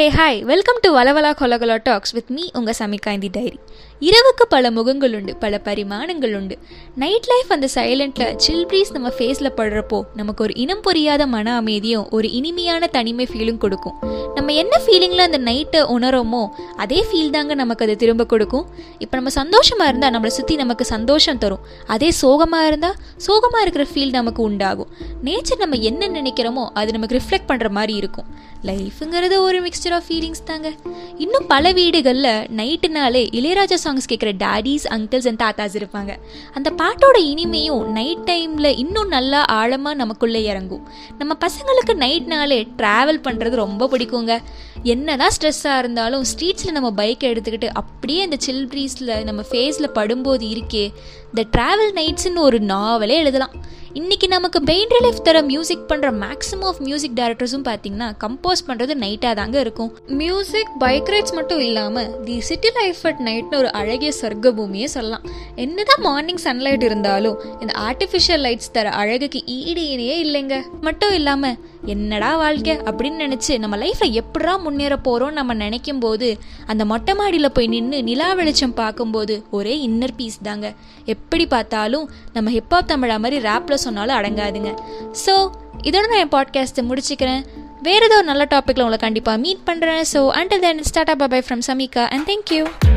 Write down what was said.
Hey hi welcome to வலவலா கொலகலா talks with me உங்கள் சமிகா டைரி இரவுக்கு பல முகங்கள் உண்டு பல பரிமாணங்கள் உண்டு. நைட் லைஃப் அந்த சைலண்டில் சில் ப்ரீஸ் நம்ம ஃபேஸில் படுறப்போ நமக்கு ஒரு இனம் புரியாத மன அமைதியும் ஒரு இனிமையான தனிமை ஃபீலும் கொடுக்கும். நம்ம என்ன ஃபீலிங்கில் அந்த நைட்டை உணரோமோ அதே ஃபீல் தாங்க நமக்கு அது திரும்ப கொடுக்கும். இப்போ நம்ம சந்தோஷமாக இருந்தால் நம்மளை சுற்றி நமக்கு சந்தோஷம் தரும். அதே சோகமாக இருந்தால் சோகமாக இருக்கிற ஃபீல் நமக்கு உண்டாகும். நேச்சர் நம்ம என்ன நினைக்கிறோமோ அது நமக்கு ரிஃப்ளெக்ட் பண்ணுற மாதிரி இருக்கும். லைஃபுங்கிறது ஒரு மிக்சர் ஆஃப் ஃபீலிங்ஸ் தாங்க. இன்னும் பல வீடுகளில் நைட்டுனாலே இளையராஜா சாங்ஸ் கேட்குற டேடிஸ் அங்கிள்ஸ் அண்ட் தாத்தாஸ் இருப்பாங்க. அந்த பாட்டோட இனிமையும் நைட் டைமில் இன்னும் நல்லா ஆழமாக நமக்குள்ளே இறங்கும். நம்ம பசங்களுக்கு நைட்னாலே ட்ராவல் பண்ணுறது ரொம்ப பிடிக்குங்க. என்னதான் ஸ்ட்ரெஸ்ஸாக இருந்தாலும் ஸ்ட்ரீட்ஸில் நம்ம பைக்கை எடுத்துக்கிட்டு அப்படியே அந்த சில் ப்ரீஸில் நம்ம ஃபேஸில் படும்போது இருக்கே இந்த ட்ராவல் நைட்ஸ்ன்னு ஒரு நாவலே எழுதலாம். இன்றைக்கி நமக்கு பெயின் ரிலீஃப் தர மியூசிக் பண்ணுற மேக்ஸிமம் ஆஃப் மியூசிக் டைரக்டர்ஸும் பார்த்தீங்கன்னா கம்போஸ் பண்ணுறது நைட்டாக தாங்க இருக்கும். மியூசிக் பைக் ரைட்ஸ் மட்டும் இல்லாமல் தி சிட்டி லைஃப் அட் நைட்னு ஒரு அழகிய சொர்க்க பூமியே சொல்லலாம். என்னதான் மார்னிங் சன்லைட் இருந்தாலும் இந்த ஆர்டிஃபிஷியல் லைட்ஸ் தர அழகுக்கு ஈடு இணையே இல்லைங்க. மட்டும் இல்லாமல் என்னடா வாழ்க்கை அப்படின்னு நினச்சி நம்ம லைஃப்பில் எப்படா முன்னேற போகிறோம் நம்ம நினைக்கும் போது அந்த மொட்டை மாடியில் போய் நின்று நிலா வெளிச்சம் பார்க்கும்போது ஒரே இன்னர் பீஸ் தாங்க. எப்படி பார்த்தாலும் நம்ம ஹிப்ஹாப் தமிழா மாதிரி ரேப்பில் சொன்னாலும் அடங்காதுங்க. ஸோ இதோட நான் என் பாட்காஸ்ட்டை முடிச்சுக்கிறேன். வேறு ஏதோ ஒரு நல்ல டாப்பிக்கில் உங்களை கண்டிப்பாக மீட் பண்ணுறேன் so until then start up bye from Samika and thank you